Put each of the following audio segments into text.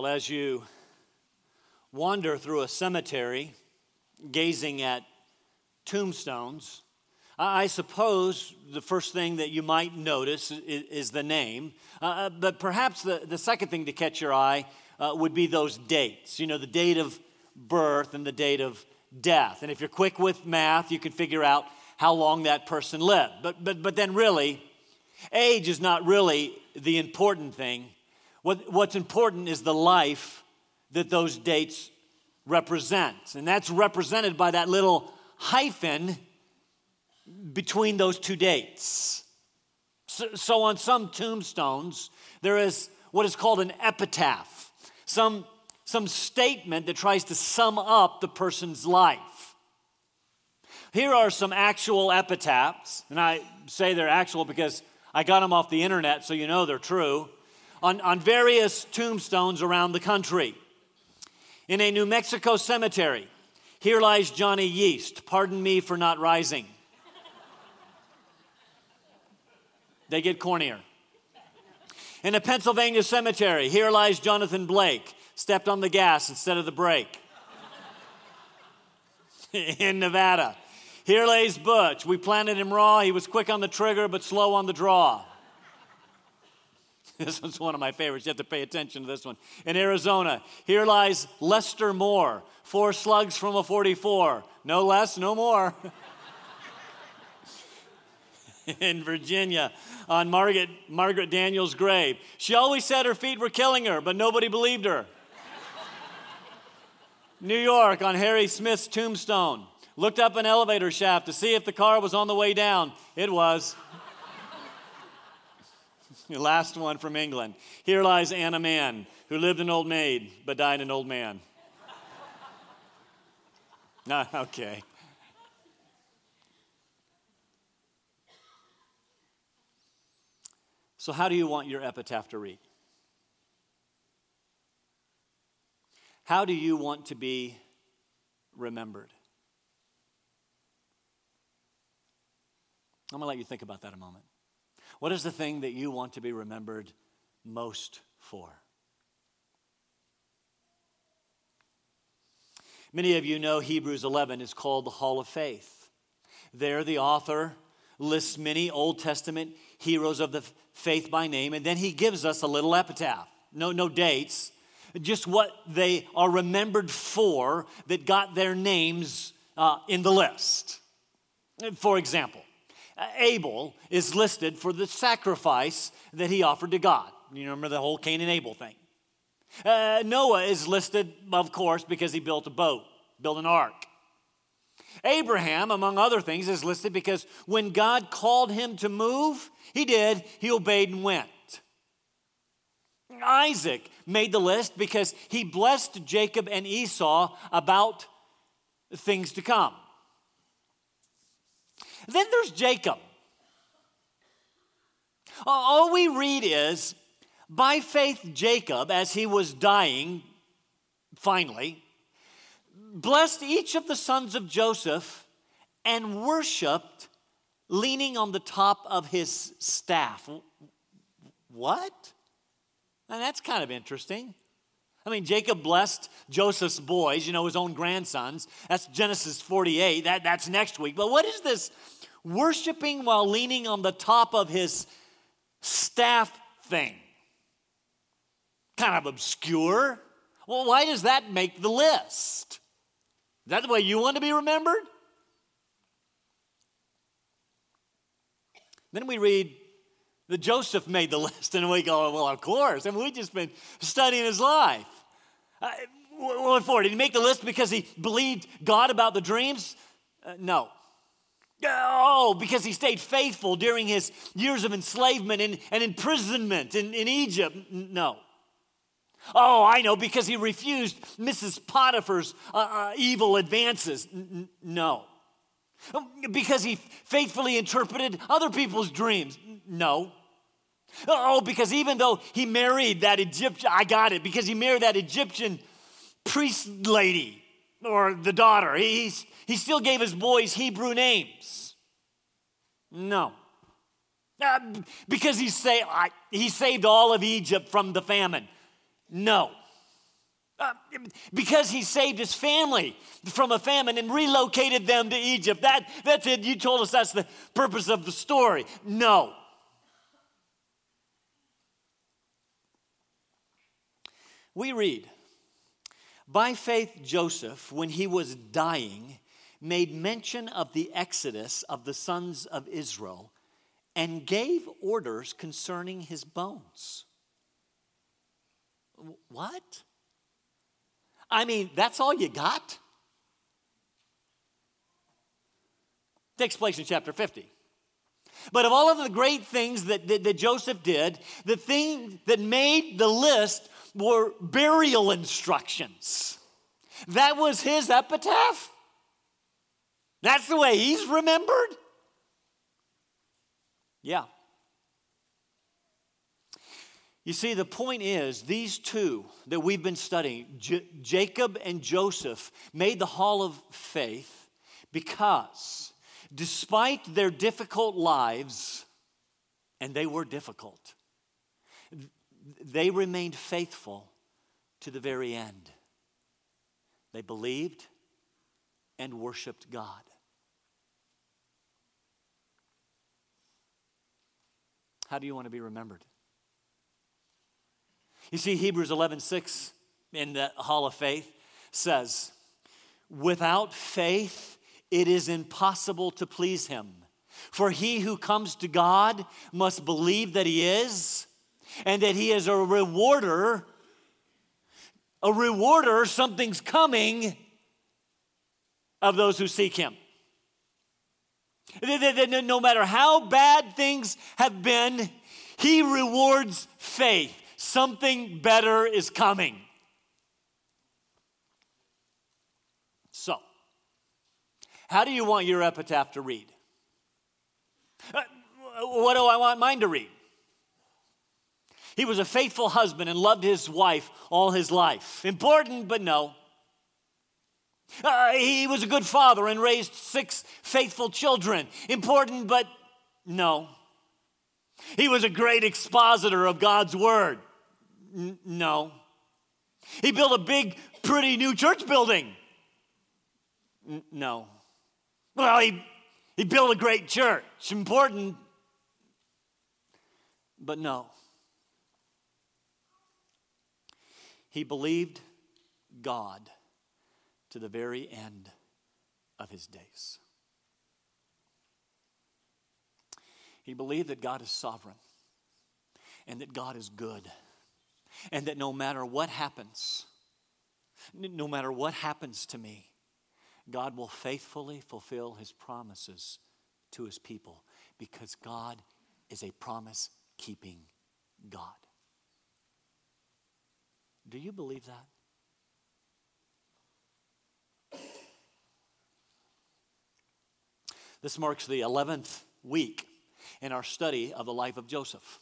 Well, as you wander through a cemetery gazing at tombstones, I suppose the first thing that you might notice is, the name. Uh, uh, but perhaps the, the second thing to catch your eye uh, would be those dates. You know, the date of birth and the date of death. And if you're quick with math, you can figure out how long that person lived. But, but, but then, really, age is not really the important thing. What, what's important is the life that those dates represent. And that's represented by that little hyphen between those two dates. So, so, on some tombstones, there is what is called an epitaph, some, some statement that tries to sum up the person's life. Here are some actual epitaphs, and I say they're actual because I got them off the internet, so you know they're true, on, on various tombstones around the country. In a New Mexico cemetery, here lies Johnny Yeast. Pardon me for not rising. They get cornier. In a Pennsylvania cemetery, here lies Jonathan Blake, stepped on the gas instead of the brake. In Nevada, here lays Butch. We planted him raw. He was quick on the trigger, but slow on the draw. This one's one of my favorites. You have to pay attention to this one. In Arizona, here lies Lester Moore. Four slugs from a 44. No less, no more. in Virginia on Margaret, Margaret Daniels' grave. She always said her feet were killing her, but nobody believed her. New York on Harry Smith's tombstone. Looked up an elevator shaft to see if the car was on the way down. It was. Last one from England. Here lies Anna Mann, who lived an old maid but died an old man. Ah, okay. So, how do you want your epitaph to read? How do you want to be remembered? I'm going to let you think about that a moment. What is the thing that you want to be remembered most for? Many of you know Hebrews 11 is called the Hall of Faith. There, the author lists many Old Testament heroes of the faith by name, and then he gives us a little epitaph. No, no dates, just what they are remembered for that got their names uh, in the list. For example, Abel is listed for the sacrifice that he offered to God. You remember the whole Cain and Abel thing. Uh, Noah is listed, of course, because he built a boat, built an ark. Abraham, among other things, is listed because when God called him to move, he did, he obeyed and went. Isaac made the list because he blessed Jacob and Esau about things to come. Then there's Jacob. All we read is by faith, Jacob, as he was dying, finally, blessed each of the sons of Joseph and worshiped leaning on the top of his staff. What? And that's kind of interesting. I mean, Jacob blessed Joseph's boys, you know, his own grandsons. That's Genesis 48. That, that's next week. But what is this worshiping while leaning on the top of his staff thing? Kind of obscure. Well, why does that make the list? Is that the way you want to be remembered? Then we read that Joseph made the list, and we go, well, of course. I mean, we've just been studying his life. Uh, what for? Did he make the list because he believed God about the dreams? Uh, no. Oh, because he stayed faithful during his years of enslavement and, and imprisonment in, in Egypt? No. Oh, I know, because he refused Mrs. Potiphar's uh, uh, evil advances. No. Because he faithfully interpreted other people's dreams. No. Oh, because even though he married that Egyptian, I got it, because he married that Egyptian priest lady or the daughter, he, he still gave his boys Hebrew names. No. Uh, because he, say, I, he saved all of Egypt from the famine. No. Uh, because he saved his family from a famine and relocated them to Egypt. That, that's it. You told us that's the purpose of the story. No. We read, by faith, Joseph, when he was dying, made mention of the exodus of the sons of Israel and gave orders concerning his bones. What? I mean, that's all you got? Takes place in chapter 50. But of all of the great things that, that, that, Joseph did, the thing that made the list were burial instructions. That was his epitaph. That's the way he's remembered. Yeah. You see, the point is, these two that we've been studying, J- Jacob and Joseph, made the hall of faith because despite their difficult lives, and they were difficult, they remained faithful to the very end. They believed and worshiped God. How do you want to be remembered? You see, Hebrews 11 6 in the Hall of Faith says, Without faith, it is impossible to please him. For he who comes to God must believe that he is, and that he is a rewarder. A rewarder, something's coming of those who seek him. No matter how bad things have been, he rewards faith. Something better is coming. So, how do you want your epitaph to read? Uh, what do I want mine to read? He was a faithful husband and loved his wife all his life. Important, but no. Uh, he was a good father and raised six faithful children. Important, but no. He was a great expositor of God's word. N- no. He built a big, pretty new church building. N- no. Well, he, he built a great church. Important, but no. He believed God to the very end of his days. He believed that God is sovereign and that God is good and that no matter what happens, no matter what happens to me, God will faithfully fulfill his promises to his people because God is a promise keeping God. Do you believe that? This marks the 11th week in our study of the life of Joseph.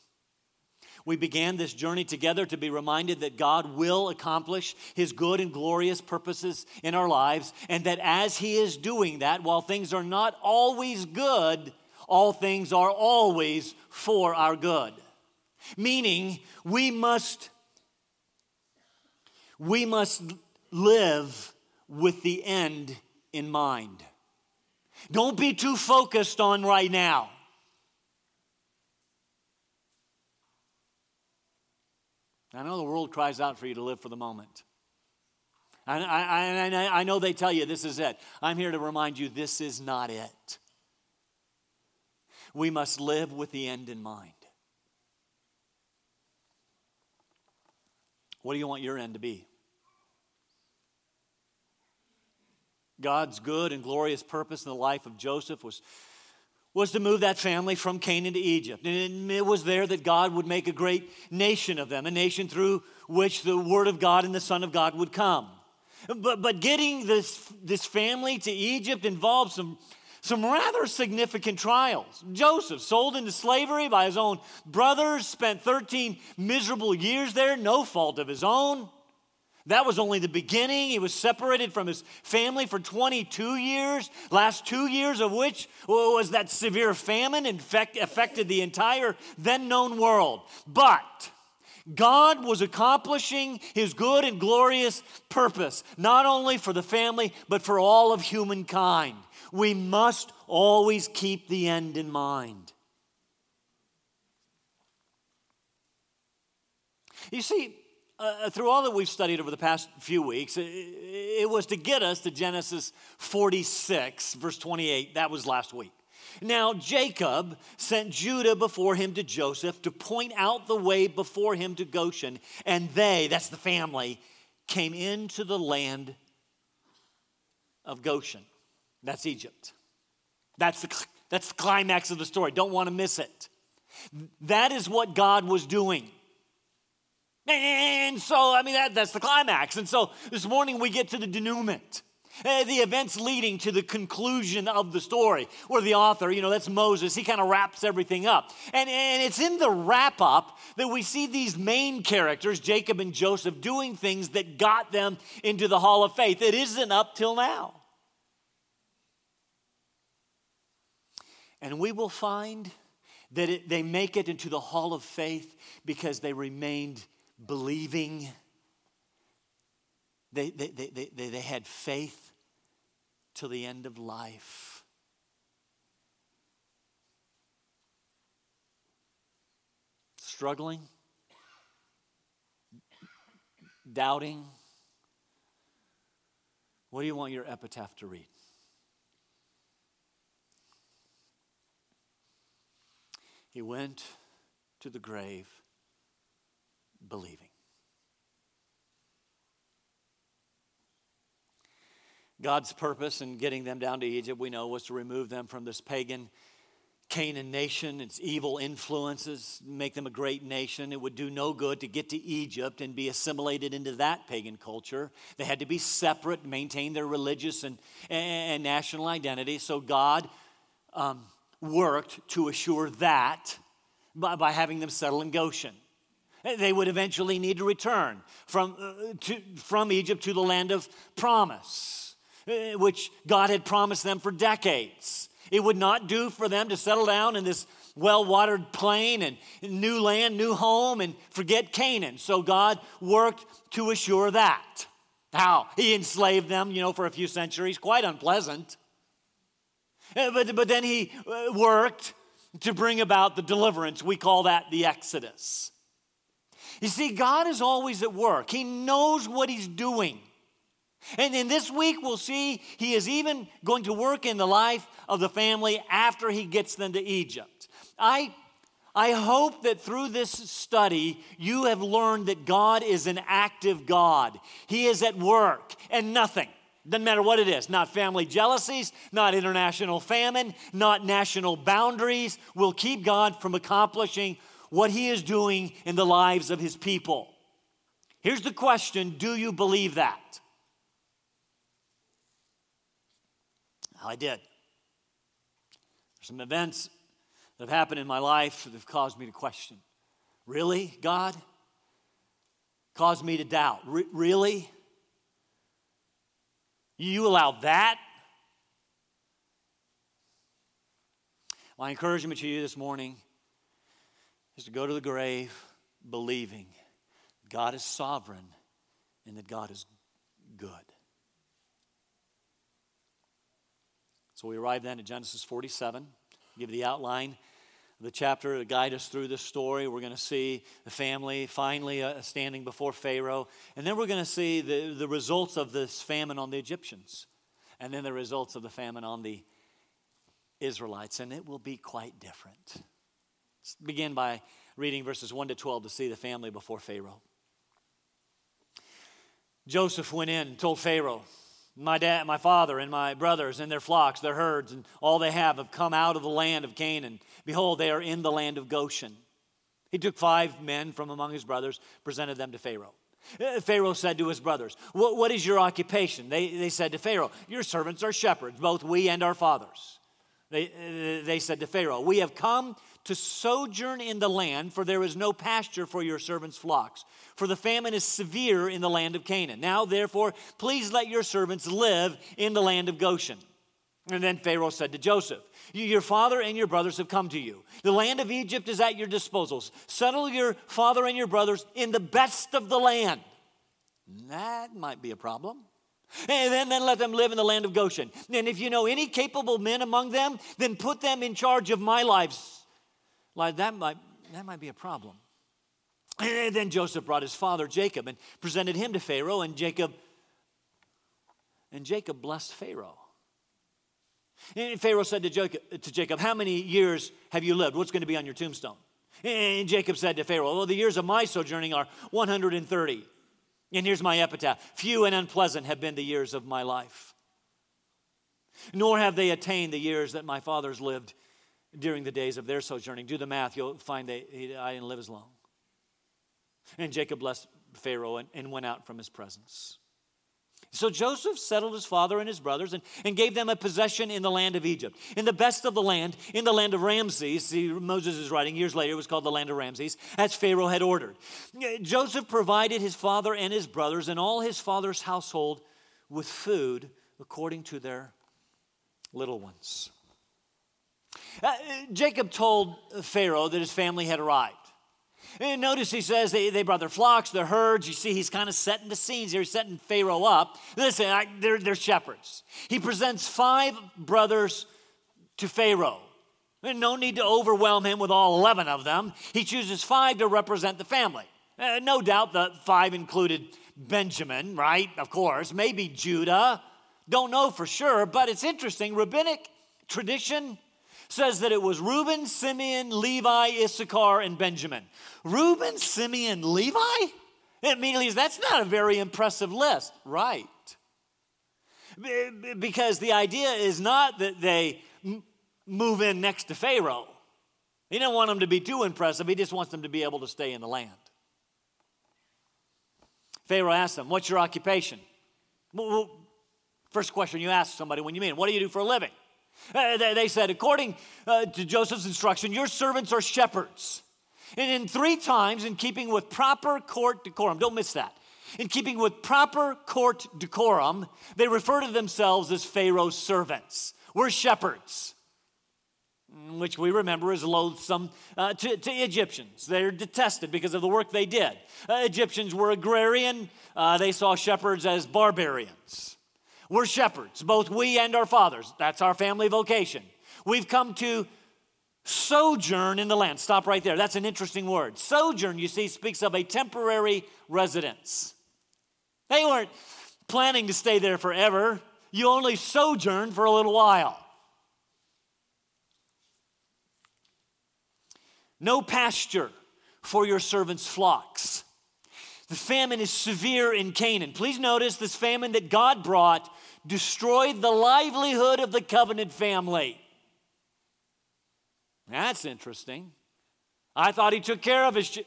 We began this journey together to be reminded that God will accomplish His good and glorious purposes in our lives, and that as He is doing that, while things are not always good, all things are always for our good. Meaning, we must, we must live with the end in mind. Don't be too focused on right now. I know the world cries out for you to live for the moment. I, I, I, I know they tell you this is it. I'm here to remind you this is not it. We must live with the end in mind. What do you want your end to be? God's good and glorious purpose in the life of Joseph was, was to move that family from Canaan to Egypt. And it was there that God would make a great nation of them, a nation through which the Word of God and the Son of God would come. But, but getting this, this family to Egypt involved some, some rather significant trials. Joseph, sold into slavery by his own brothers, spent 13 miserable years there, no fault of his own. That was only the beginning. He was separated from his family for 22 years, last two years of which was that severe famine infect, affected the entire then known world. But God was accomplishing his good and glorious purpose, not only for the family, but for all of humankind. We must always keep the end in mind. You see, uh, through all that we've studied over the past few weeks, it, it was to get us to Genesis 46, verse 28. That was last week. Now, Jacob sent Judah before him to Joseph to point out the way before him to Goshen, and they, that's the family, came into the land of Goshen. That's Egypt. That's the, that's the climax of the story. Don't want to miss it. That is what God was doing. And so, I mean, that, that's the climax. And so this morning we get to the denouement. Uh, the events leading to the conclusion of the story, where the author, you know, that's Moses, he kind of wraps everything up. And, and it's in the wrap up that we see these main characters, Jacob and Joseph, doing things that got them into the hall of faith. It isn't up till now. And we will find that it, they make it into the hall of faith because they remained believing. They, they, they, they, they had faith till the end of life. Struggling, doubting. What do you want your epitaph to read? He went to the grave believing. God's purpose in getting them down to Egypt, we know, was to remove them from this pagan Canaan nation, its evil influences, make them a great nation. It would do no good to get to Egypt and be assimilated into that pagan culture. They had to be separate, maintain their religious and, and national identity. So God um, worked to assure that by, by having them settle in Goshen. They would eventually need to return from, uh, to, from Egypt to the land of promise, uh, which God had promised them for decades. It would not do for them to settle down in this well watered plain and new land, new home, and forget Canaan. So God worked to assure that. How? He enslaved them, you know, for a few centuries, quite unpleasant. Uh, but, but then he worked to bring about the deliverance. We call that the Exodus. You see, God is always at work, He knows what He's doing. And in this week, we'll see He is even going to work in the life of the family after He gets them to Egypt. I I hope that through this study, you have learned that God is an active God. He is at work and nothing, doesn't matter what it is, not family jealousies, not international famine, not national boundaries, will keep God from accomplishing what he is doing in the lives of his people. Here's the question Do you believe that? I did. Some events that have happened in my life that have caused me to question. Really, God? Caused me to doubt. Re- really? You allow that? My encouragement to you this morning is to go to the grave believing God is sovereign and that God is good. So we arrive then at Genesis 47, give the outline the chapter to guide us through this story. We're going to see the family finally uh, standing before Pharaoh, and then we're going to see the, the results of this famine on the Egyptians, and then the results of the famine on the Israelites, and it will be quite different. Let's begin by reading verses 1 to 12 to see the family before Pharaoh. Joseph went in and told Pharaoh, my dad, my father, and my brothers and their flocks, their herds, and all they have have come out of the land of Canaan. Behold, they are in the land of Goshen. He took five men from among his brothers, presented them to Pharaoh. Uh, Pharaoh said to his brothers, what, what is your occupation? They, they said to Pharaoh, Your servants are shepherds, both we and our fathers. They, uh, they said to Pharaoh, We have come to sojourn in the land, for there is no pasture for your servants' flocks. For the famine is severe in the land of Canaan. Now, therefore, please let your servants live in the land of Goshen. And then Pharaoh said to Joseph, Your father and your brothers have come to you. The land of Egypt is at your disposals. Settle your father and your brothers in the best of the land. That might be a problem. And then, then let them live in the land of Goshen. And if you know any capable men among them, then put them in charge of my lives. Like that might, that might be a problem. And then Joseph brought his father Jacob and presented him to Pharaoh, and Jacob and Jacob blessed Pharaoh. And Pharaoh said to Jacob, to Jacob, How many years have you lived? What's going to be on your tombstone? And Jacob said to Pharaoh, Well, the years of my sojourning are 130. And here's my epitaph Few and unpleasant have been the years of my life, nor have they attained the years that my fathers lived during the days of their sojourning. Do the math, you'll find that I didn't live as long. And Jacob blessed Pharaoh and, and went out from his presence. So Joseph settled his father and his brothers and, and gave them a possession in the land of Egypt, in the best of the land, in the land of Ramses. See, Moses is writing years later, it was called the land of Ramses, as Pharaoh had ordered. Joseph provided his father and his brothers and all his father's household with food according to their little ones. Uh, Jacob told Pharaoh that his family had arrived. And notice he says they, they brought their flocks, their herds. You see, he's kind of setting the scenes here. He's setting Pharaoh up. Listen, I, they're, they're shepherds. He presents five brothers to Pharaoh. No need to overwhelm him with all 11 of them. He chooses five to represent the family. Uh, no doubt the five included Benjamin, right? Of course. Maybe Judah. Don't know for sure, but it's interesting. Rabbinic tradition says that it was Reuben, Simeon, Levi, Issachar, and Benjamin. Reuben, Simeon, Levi? Immediately, that's not a very impressive list, right? Because the idea is not that they move in next to Pharaoh. He didn't want them to be too impressive, he just wants them to be able to stay in the land. Pharaoh asked them, What's your occupation? First question you ask somebody when you meet What do you do for a living? Uh, they said, according uh, to Joseph's instruction, your servants are shepherds. And in three times, in keeping with proper court decorum, don't miss that. In keeping with proper court decorum, they refer to themselves as Pharaoh's servants. We're shepherds, which we remember is loathsome uh, to, to, Egyptians. They're detested because of the work they did. Uh, Egyptians were agrarian, uh, they saw shepherds as barbarians. We're shepherds, both we and our fathers. That's our family vocation. We've come to sojourn in the land. Stop right there. That's an interesting word. Sojourn, you see, speaks of a temporary residence. They weren't planning to stay there forever, you only sojourn for a little while. No pasture for your servants' flocks. The famine is severe in Canaan. Please notice this famine that God brought destroyed the livelihood of the covenant family. That's interesting. I thought he took care of his. Ch-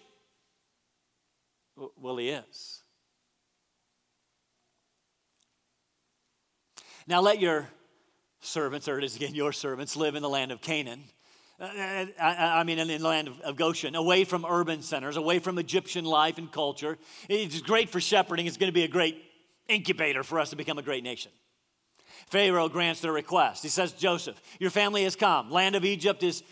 well, he is. Now let your servants, or it is again your servants, live in the land of Canaan. Uh, uh I, I mean, in the land of, of Goshen, away from urban centers, away from Egyptian life and culture. It's great for shepherding. It's going to be a great incubator for us to become a great nation. Pharaoh grants their request. He says, Joseph, your family has come. Land of Egypt is,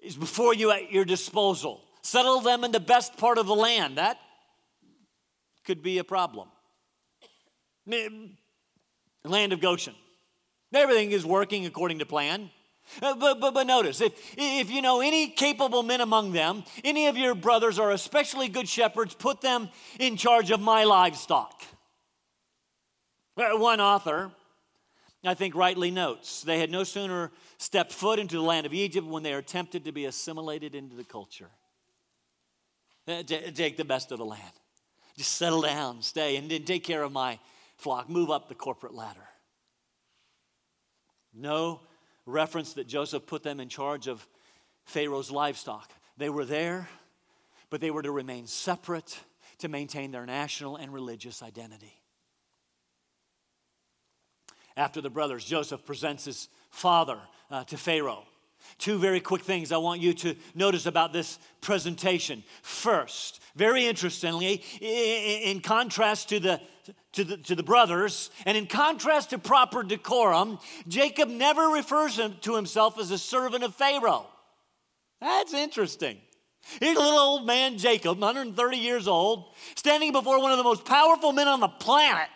is before you at your disposal. Settle them in the best part of the land. That could be a problem. Land of Goshen. Everything is working according to plan. Uh, but, but, but notice, if, if you know any capable men among them, any of your brothers are especially good shepherds, put them in charge of my livestock. Uh, one author I think rightly notes they had no sooner stepped foot into the land of Egypt when they are tempted to be assimilated into the culture. Uh, take the best of the land. Just settle down, stay, and then take care of my flock. Move up the corporate ladder. No reference that Joseph put them in charge of Pharaoh's livestock. They were there, but they were to remain separate to maintain their national and religious identity. After the brothers, Joseph presents his father uh, to Pharaoh. Two very quick things I want you to notice about this presentation. First, very interestingly, in contrast to the to the, to the brothers, and in contrast to proper decorum, Jacob never refers to himself as a servant of Pharaoh. That's interesting. Here's a little old man, Jacob, 130 years old, standing before one of the most powerful men on the planet.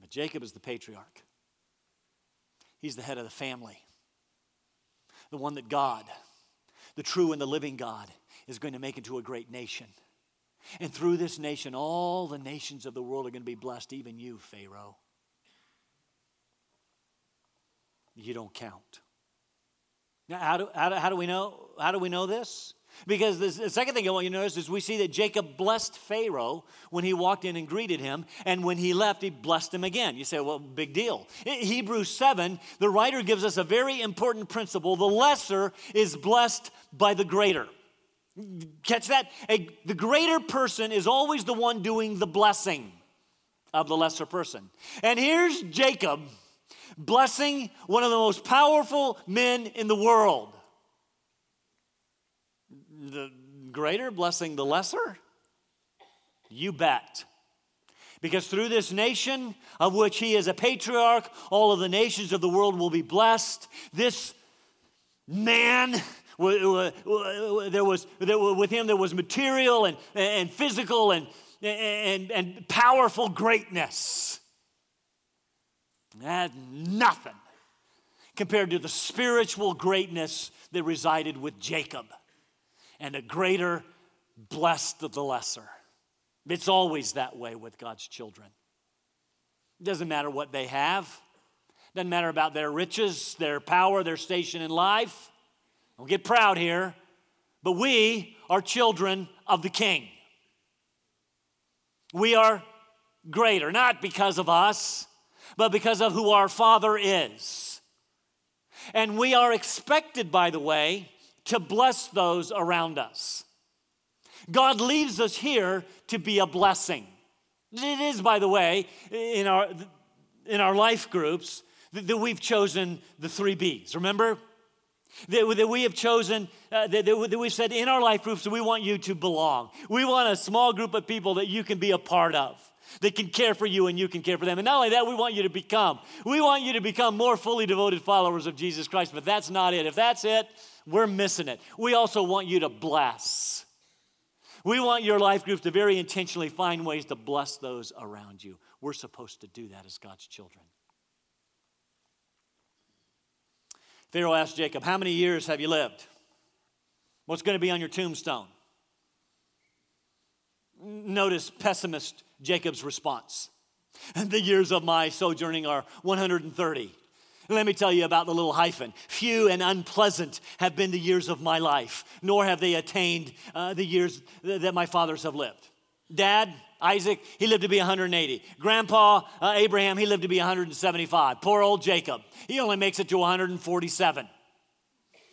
But Jacob is the patriarch, he's the head of the family, the one that God, the true and the living God, is going to make into a great nation. And through this nation, all the nations of the world are going to be blessed, even you, Pharaoh. You don't count. Now, how do, how do, how do we know? How do we know this? Because this, the second thing I want you to notice is we see that Jacob blessed Pharaoh when he walked in and greeted him, and when he left, he blessed him again. You say, well, big deal. In Hebrews 7, the writer gives us a very important principle the lesser is blessed by the greater. Catch that? A, the greater person is always the one doing the blessing of the lesser person. And here's Jacob blessing one of the most powerful men in the world. The greater blessing the lesser? You bet. Because through this nation, of which he is a patriarch, all of the nations of the world will be blessed. This man there was, there, with him, there was material and, and physical and, and, and powerful greatness. That nothing compared to the spiritual greatness that resided with Jacob. And a greater blessed the lesser. It's always that way with God's children. It doesn't matter what they have, doesn't matter about their riches, their power, their station in life. Don't get proud here, but we are children of the King. We are greater, not because of us, but because of who our Father is. And we are expected, by the way, to bless those around us. God leaves us here to be a blessing. It is, by the way, in our, in our life groups that we've chosen the three B's. Remember? That, that we have chosen, uh, that, that we've said in our life groups we want you to belong. We want a small group of people that you can be a part of, that can care for you and you can care for them. And not only that, we want you to become. We want you to become more fully devoted followers of Jesus Christ, but that's not it. If that's it, we're missing it. We also want you to bless. We want your life groups to very intentionally find ways to bless those around you. We're supposed to do that as God's children. Pharaoh asked Jacob, How many years have you lived? What's going to be on your tombstone? Notice pessimist Jacob's response. The years of my sojourning are 130. Let me tell you about the little hyphen. Few and unpleasant have been the years of my life, nor have they attained uh, the years that my fathers have lived. Dad, Isaac, he lived to be 180. Grandpa uh, Abraham, he lived to be 175. Poor old Jacob, he only makes it to 147.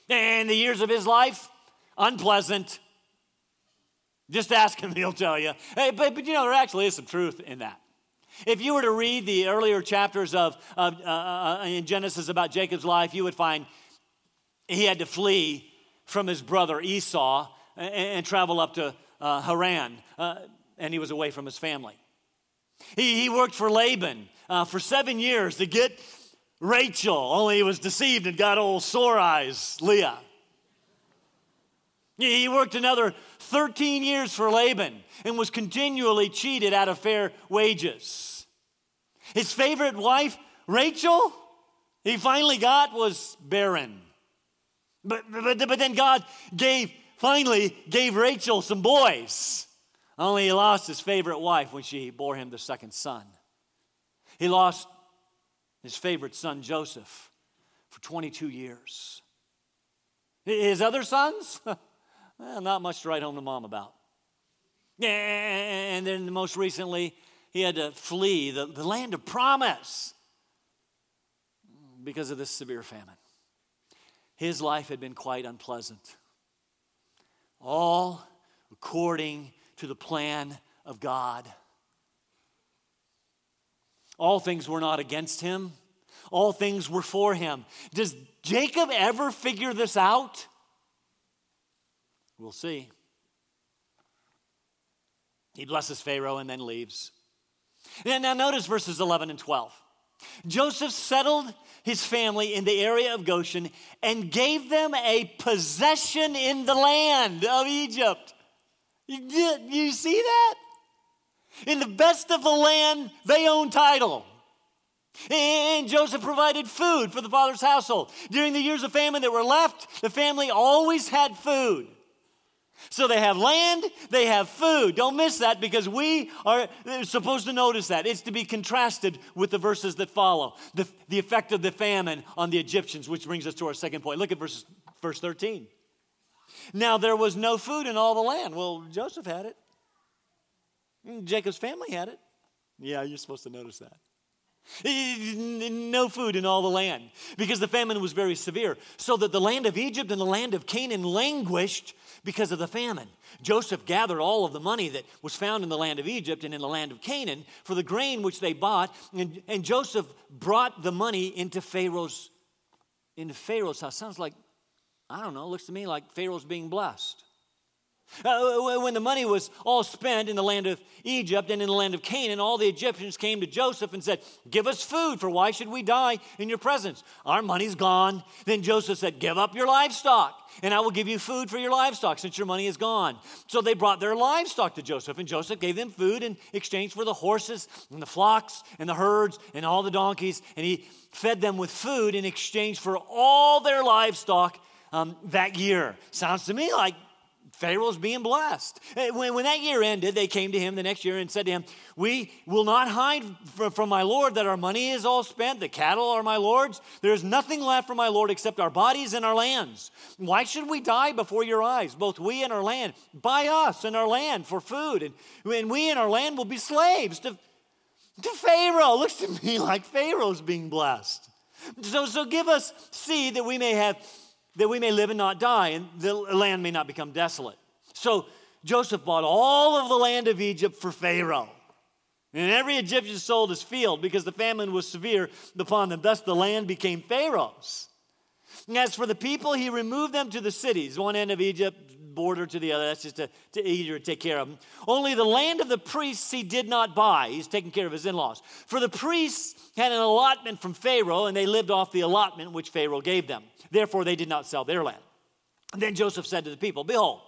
And the years of his life, unpleasant. Just ask him, he'll tell you. Hey, but, but you know, there actually is some truth in that. If you were to read the earlier chapters of, of uh, uh, in Genesis about Jacob's life, you would find he had to flee from his brother Esau and, and travel up to uh, Haran. Uh, and he was away from his family. He, he worked for Laban uh, for seven years to get Rachel, only he was deceived and got old sore eyes, Leah. He worked another 13 years for Laban and was continually cheated out of fair wages. His favorite wife, Rachel, he finally got was barren. But, but, but then God gave, finally gave Rachel some boys. Only he lost his favorite wife when she bore him the second son. He lost his favorite son, Joseph, for 22 years. His other sons, well, not much to write home to mom about. And then most recently, he had to flee the, the land of promise because of this severe famine. His life had been quite unpleasant. All according to the plan of God. All things were not against him, all things were for him. Does Jacob ever figure this out? We'll see. He blesses Pharaoh and then leaves. And now, notice verses 11 and 12. Joseph settled his family in the area of Goshen and gave them a possession in the land of Egypt. You, you see that? In the best of the land, they own title. And Joseph provided food for the father's household. During the years of famine that were left, the family always had food. So they have land, they have food. Don't miss that because we are supposed to notice that. It's to be contrasted with the verses that follow the, the effect of the famine on the Egyptians, which brings us to our second point. Look at verses, verse 13. Now there was no food in all the land. Well, Joseph had it, Jacob's family had it. Yeah, you're supposed to notice that. No food in all the land because the famine was very severe, so that the land of Egypt and the land of Canaan languished because of the famine. Joseph gathered all of the money that was found in the land of Egypt and in the land of Canaan for the grain which they bought, and, and Joseph brought the money into Pharaoh's into Pharaoh's house. Sounds like I don't know. Looks to me like Pharaoh's being blessed. Uh, when the money was all spent in the land of Egypt and in the land of Canaan, all the Egyptians came to Joseph and said, Give us food, for why should we die in your presence? Our money's gone. Then Joseph said, Give up your livestock, and I will give you food for your livestock since your money is gone. So they brought their livestock to Joseph, and Joseph gave them food in exchange for the horses and the flocks and the herds and all the donkeys, and he fed them with food in exchange for all their livestock um, that year. Sounds to me like Pharaoh's being blessed. Eh, when, when that year ended, they came to him the next year and said to him, We will not hide from, from my Lord that our money is all spent, the cattle are my Lord's. There is nothing left for my Lord except our bodies and our lands. Why should we die before your eyes, both we and our land? Buy us and our land for food, and, and we and our land will be slaves to, to Pharaoh. Looks to me like Pharaoh's being blessed. So, so give us seed that we may have that we may live and not die, and the land may not become desolate. So Joseph bought all of the land of Egypt for Pharaoh. And every Egyptian sold his field because the famine was severe upon them. Thus the land became Pharaoh's. And as for the people, he removed them to the cities, one end of Egypt, border to the other. That's just to, to easier to take care of them. Only the land of the priests he did not buy. He's taking care of his in laws. For the priests had an allotment from Pharaoh, and they lived off the allotment which Pharaoh gave them. Therefore, they did not sell their land. And then Joseph said to the people, Behold,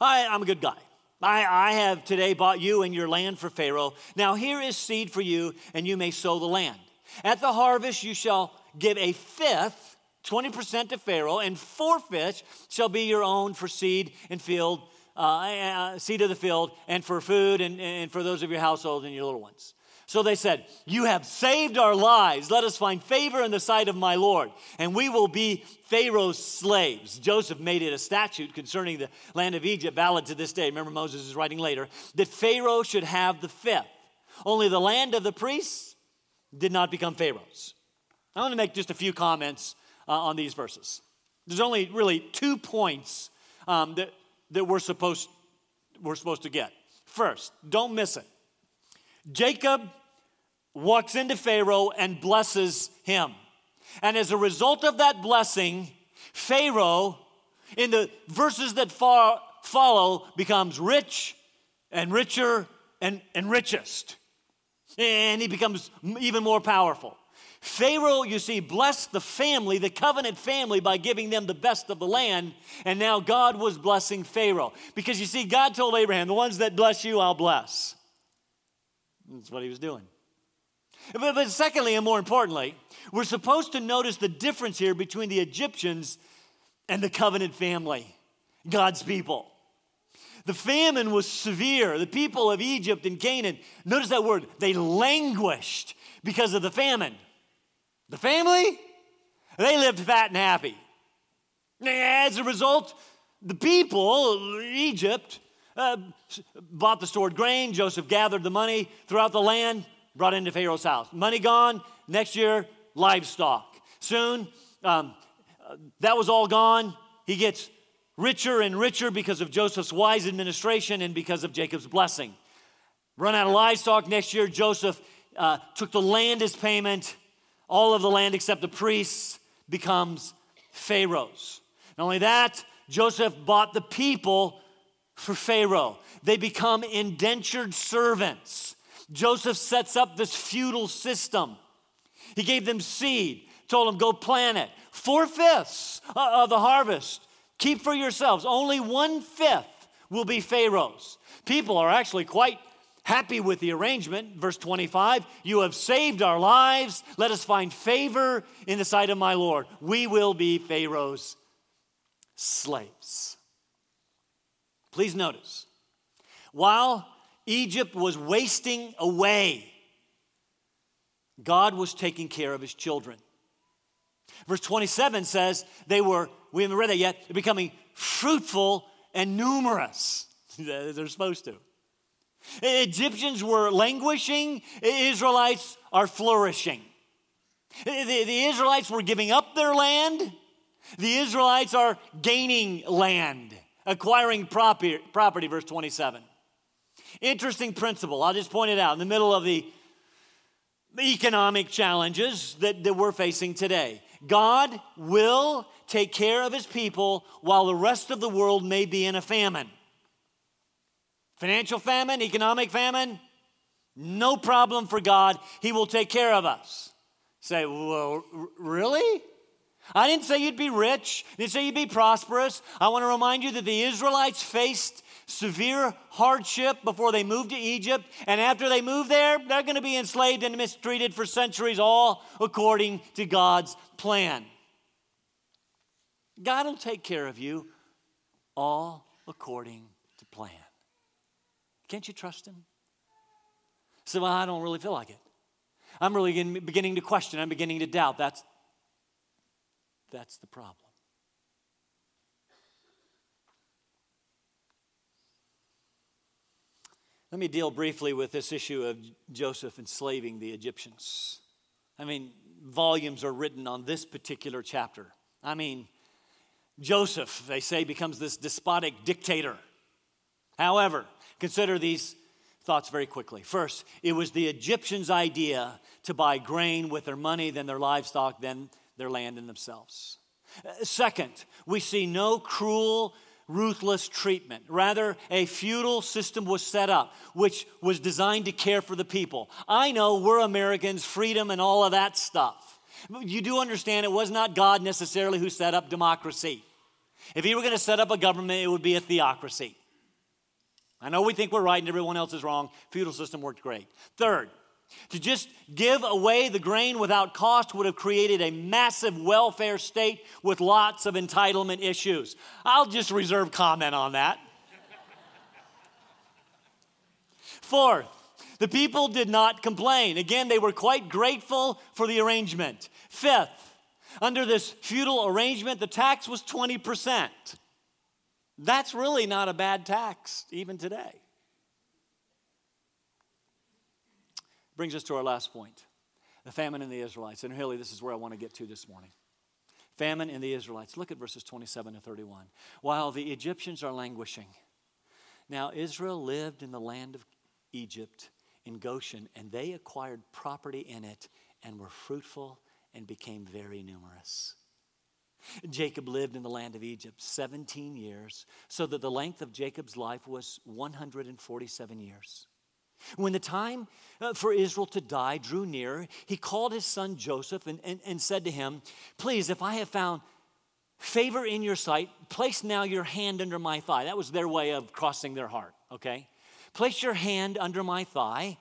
I, am a good guy. I, I have today bought you and your land for Pharaoh. Now here is seed for you, and you may sow the land. At the harvest, you shall give a fifth, 20% to Pharaoh, and four fifths shall be your own for seed and field, uh, uh, seed of the field, and for food, and, and for those of your household and your little ones. So they said, You have saved our lives. Let us find favor in the sight of my Lord, and we will be Pharaoh's slaves. Joseph made it a statute concerning the land of Egypt, valid to this day. Remember, Moses is writing later, that Pharaoh should have the fifth. Only the land of the priests did not become Pharaoh's. I want to make just a few comments uh, on these verses. There's only really two points um, that, that we're, supposed, we're supposed to get. First, don't miss it. Jacob walks into Pharaoh and blesses him. And as a result of that blessing, Pharaoh, in the verses that follow, becomes rich and richer and, and richest. And he becomes even more powerful. Pharaoh, you see, blessed the family, the covenant family, by giving them the best of the land. And now God was blessing Pharaoh. Because you see, God told Abraham, the ones that bless you, I'll bless. That's what he was doing. But, but secondly, and more importantly, we're supposed to notice the difference here between the Egyptians and the covenant family, God's people. The famine was severe. The people of Egypt and Canaan, notice that word, they languished because of the famine. The family, they lived fat and happy. As a result, the people, Egypt, uh, bought the stored grain. Joseph gathered the money throughout the land, brought into Pharaoh's house. Money gone. Next year, livestock. Soon, um, that was all gone. He gets richer and richer because of Joseph's wise administration and because of Jacob's blessing. Run out of livestock next year. Joseph uh, took the land as payment. All of the land except the priests becomes Pharaoh's. Not only that, Joseph bought the people for Pharaoh. They become indentured servants. Joseph sets up this feudal system. He gave them seed, told them, go plant it. Four fifths of the harvest, keep for yourselves. Only one fifth will be Pharaoh's. People are actually quite happy with the arrangement. Verse 25 You have saved our lives. Let us find favor in the sight of my Lord. We will be Pharaoh's slaves. Please notice, while Egypt was wasting away, God was taking care of his children. Verse 27 says they were, we haven't read that yet, becoming fruitful and numerous. they're supposed to. Egyptians were languishing, Israelites are flourishing. The, the Israelites were giving up their land, the Israelites are gaining land, acquiring property, property, verse 27. Interesting principle. I'll just point it out in the middle of the economic challenges that, that we're facing today. God will take care of his people while the rest of the world may be in a famine. Financial famine, economic famine, no problem for God. He will take care of us. Say, well, really? I didn't say you'd be rich. I didn't say you'd be prosperous. I want to remind you that the Israelites faced severe hardship before they moved to Egypt. And after they move there, they're going to be enslaved and mistreated for centuries, all according to God's plan. God will take care of you all according to plan. Can't you trust Him? So, well, I don't really feel like it. I'm really beginning to question. I'm beginning to doubt. That's, that's the problem. Let me deal briefly with this issue of Joseph enslaving the Egyptians. I mean, volumes are written on this particular chapter. I mean, Joseph, they say, becomes this despotic dictator. However, consider these thoughts very quickly. First, it was the Egyptians' idea to buy grain with their money, then their livestock, then their land and themselves. Second, we see no cruel, ruthless treatment. Rather, a feudal system was set up, which was designed to care for the people. I know we're Americans, freedom and all of that stuff. You do understand it was not God necessarily who set up democracy. If he were going to set up a government, it would be a theocracy. I know we think we're right and everyone else is wrong. Feudal system worked great. Third, to just give away the grain without cost would have created a massive welfare state with lots of entitlement issues. I'll just reserve comment on that. Fourth, the people did not complain. Again, they were quite grateful for the arrangement. Fifth, under this feudal arrangement, the tax was 20%. That's really not a bad tax, even today. Brings us to our last point the famine in the Israelites. And really, this is where I want to get to this morning. Famine in the Israelites. Look at verses 27 to 31. While the Egyptians are languishing, now Israel lived in the land of Egypt in Goshen, and they acquired property in it and were fruitful and became very numerous. Jacob lived in the land of Egypt 17 years, so that the length of Jacob's life was 147 years. When the time uh, for Israel to die drew near, he called his son Joseph and, and, and said to him, Please, if I have found favor in your sight, place now your hand under my thigh. That was their way of crossing their heart, okay? Place your hand under my thigh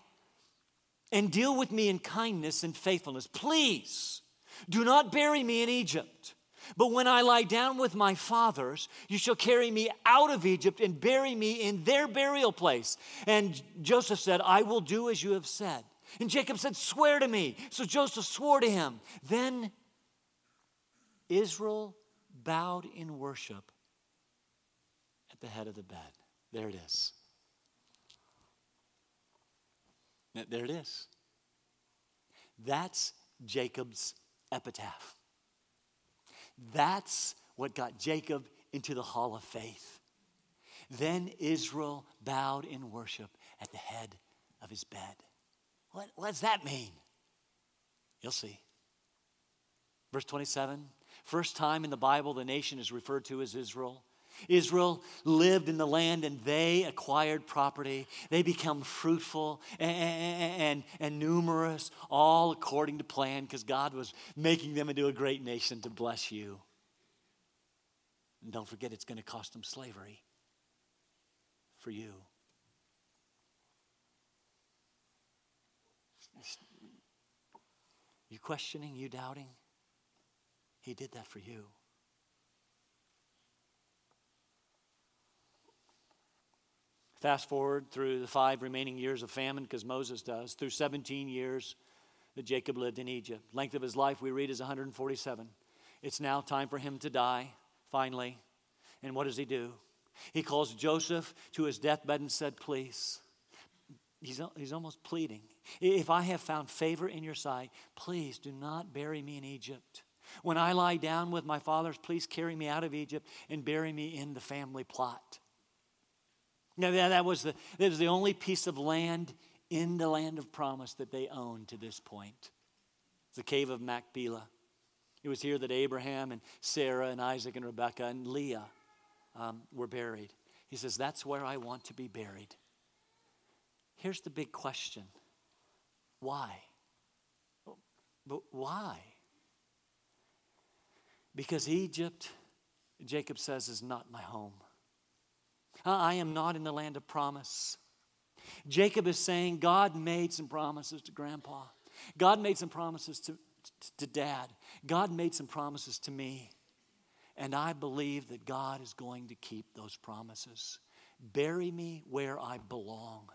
and deal with me in kindness and faithfulness. Please do not bury me in Egypt. But when I lie down with my fathers, you shall carry me out of Egypt and bury me in their burial place. And Joseph said, I will do as you have said. And Jacob said, Swear to me. So Joseph swore to him. Then Israel bowed in worship at the head of the bed. There it is. There it is. That's Jacob's epitaph. That's what got Jacob into the hall of faith. Then Israel bowed in worship at the head of his bed. What, what does that mean? You'll see. Verse 27 First time in the Bible the nation is referred to as Israel. Israel lived in the land and they acquired property. They become fruitful and, and, and numerous, all according to plan, because God was making them into a great nation to bless you. And don't forget, it's going to cost them slavery for you. You questioning, you doubting? He did that for you. Fast forward through the five remaining years of famine, because Moses does, through 17 years that Jacob lived in Egypt. Length of his life, we read, is 147. It's now time for him to die, finally. And what does he do? He calls Joseph to his deathbed and said, Please. He's, he's almost pleading. If I have found favor in your sight, please do not bury me in Egypt. When I lie down with my fathers, please carry me out of Egypt and bury me in the family plot. Now, that was, the, that was the only piece of land in the land of promise that they owned to this point. It's The cave of Machpelah. It was here that Abraham and Sarah and Isaac and Rebekah and Leah um, were buried. He says, That's where I want to be buried. Here's the big question why? But why? Because Egypt, Jacob says, is not my home. Uh, I am not in the land of promise. Jacob is saying, God made some promises to grandpa. God made some promises to, to dad. God made some promises to me. And I believe that God is going to keep those promises. Bury me where I belong,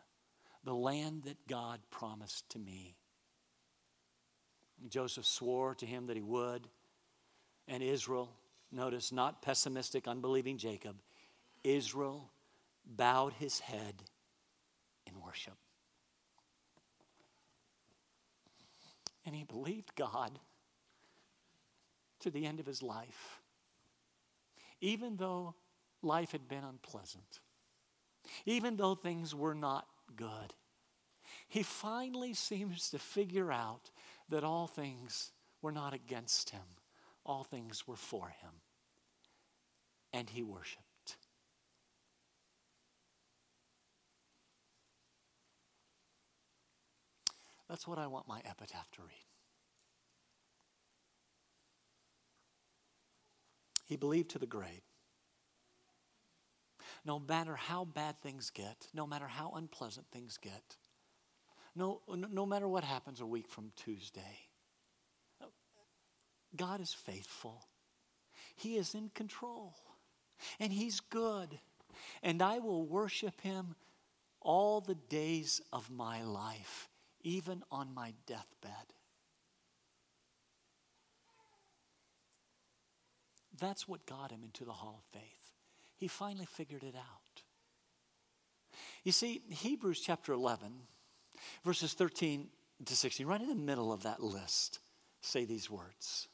the land that God promised to me. Joseph swore to him that he would. And Israel, notice, not pessimistic, unbelieving Jacob, Israel bowed his head in worship. And he believed God to the end of his life, even though life had been unpleasant, even though things were not good. He finally seems to figure out that all things were not against him, all things were for him. And he worshiped. That's what I want my epitaph to read. He believed to the grave. No matter how bad things get, no matter how unpleasant things get, no, no matter what happens a week from Tuesday, God is faithful. He is in control. And He's good. And I will worship Him all the days of my life even on my deathbed. That's what got him into the hall of faith. He finally figured it out. You see, Hebrews chapter 11, verses 13 to 16, right in the middle of that list, say these words.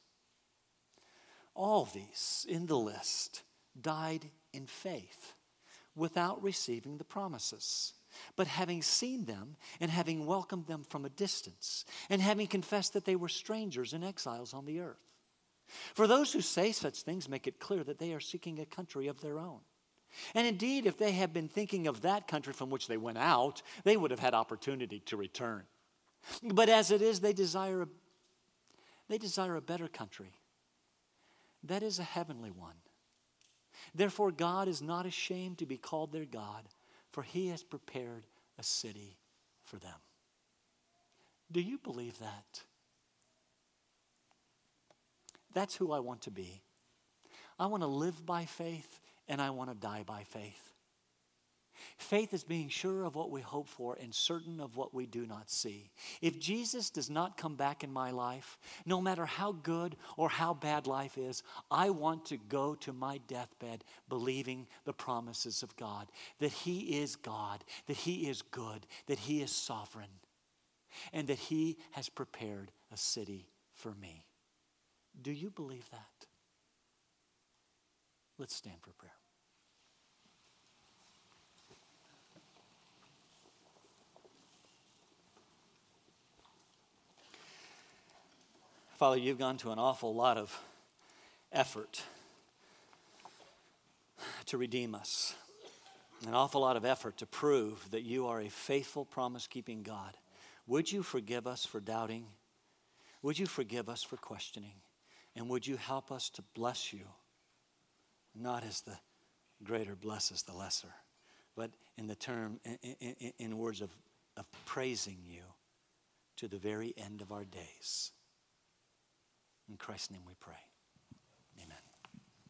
All these in the list died in faith without receiving the promises but having seen them and having welcomed them from a distance, and having confessed that they were strangers and exiles on the earth. For those who say such things make it clear that they are seeking a country of their own. And indeed, if they had been thinking of that country from which they went out, they would have had opportunity to return. But as it is, they desire a, they desire a better country. That is a heavenly one. Therefore, God is not ashamed to be called their God for he has prepared a city for them. Do you believe that? That's who I want to be. I want to live by faith and I want to die by faith. Faith is being sure of what we hope for and certain of what we do not see. If Jesus does not come back in my life, no matter how good or how bad life is, I want to go to my deathbed believing the promises of God that He is God, that He is good, that He is sovereign, and that He has prepared a city for me. Do you believe that? Let's stand for prayer. Father, you've gone to an awful lot of effort to redeem us, an awful lot of effort to prove that you are a faithful, promise keeping God. Would you forgive us for doubting? Would you forgive us for questioning? And would you help us to bless you, not as the greater blesses the lesser, but in the term, in, in, in words of, of praising you to the very end of our days. In Christ's name we pray.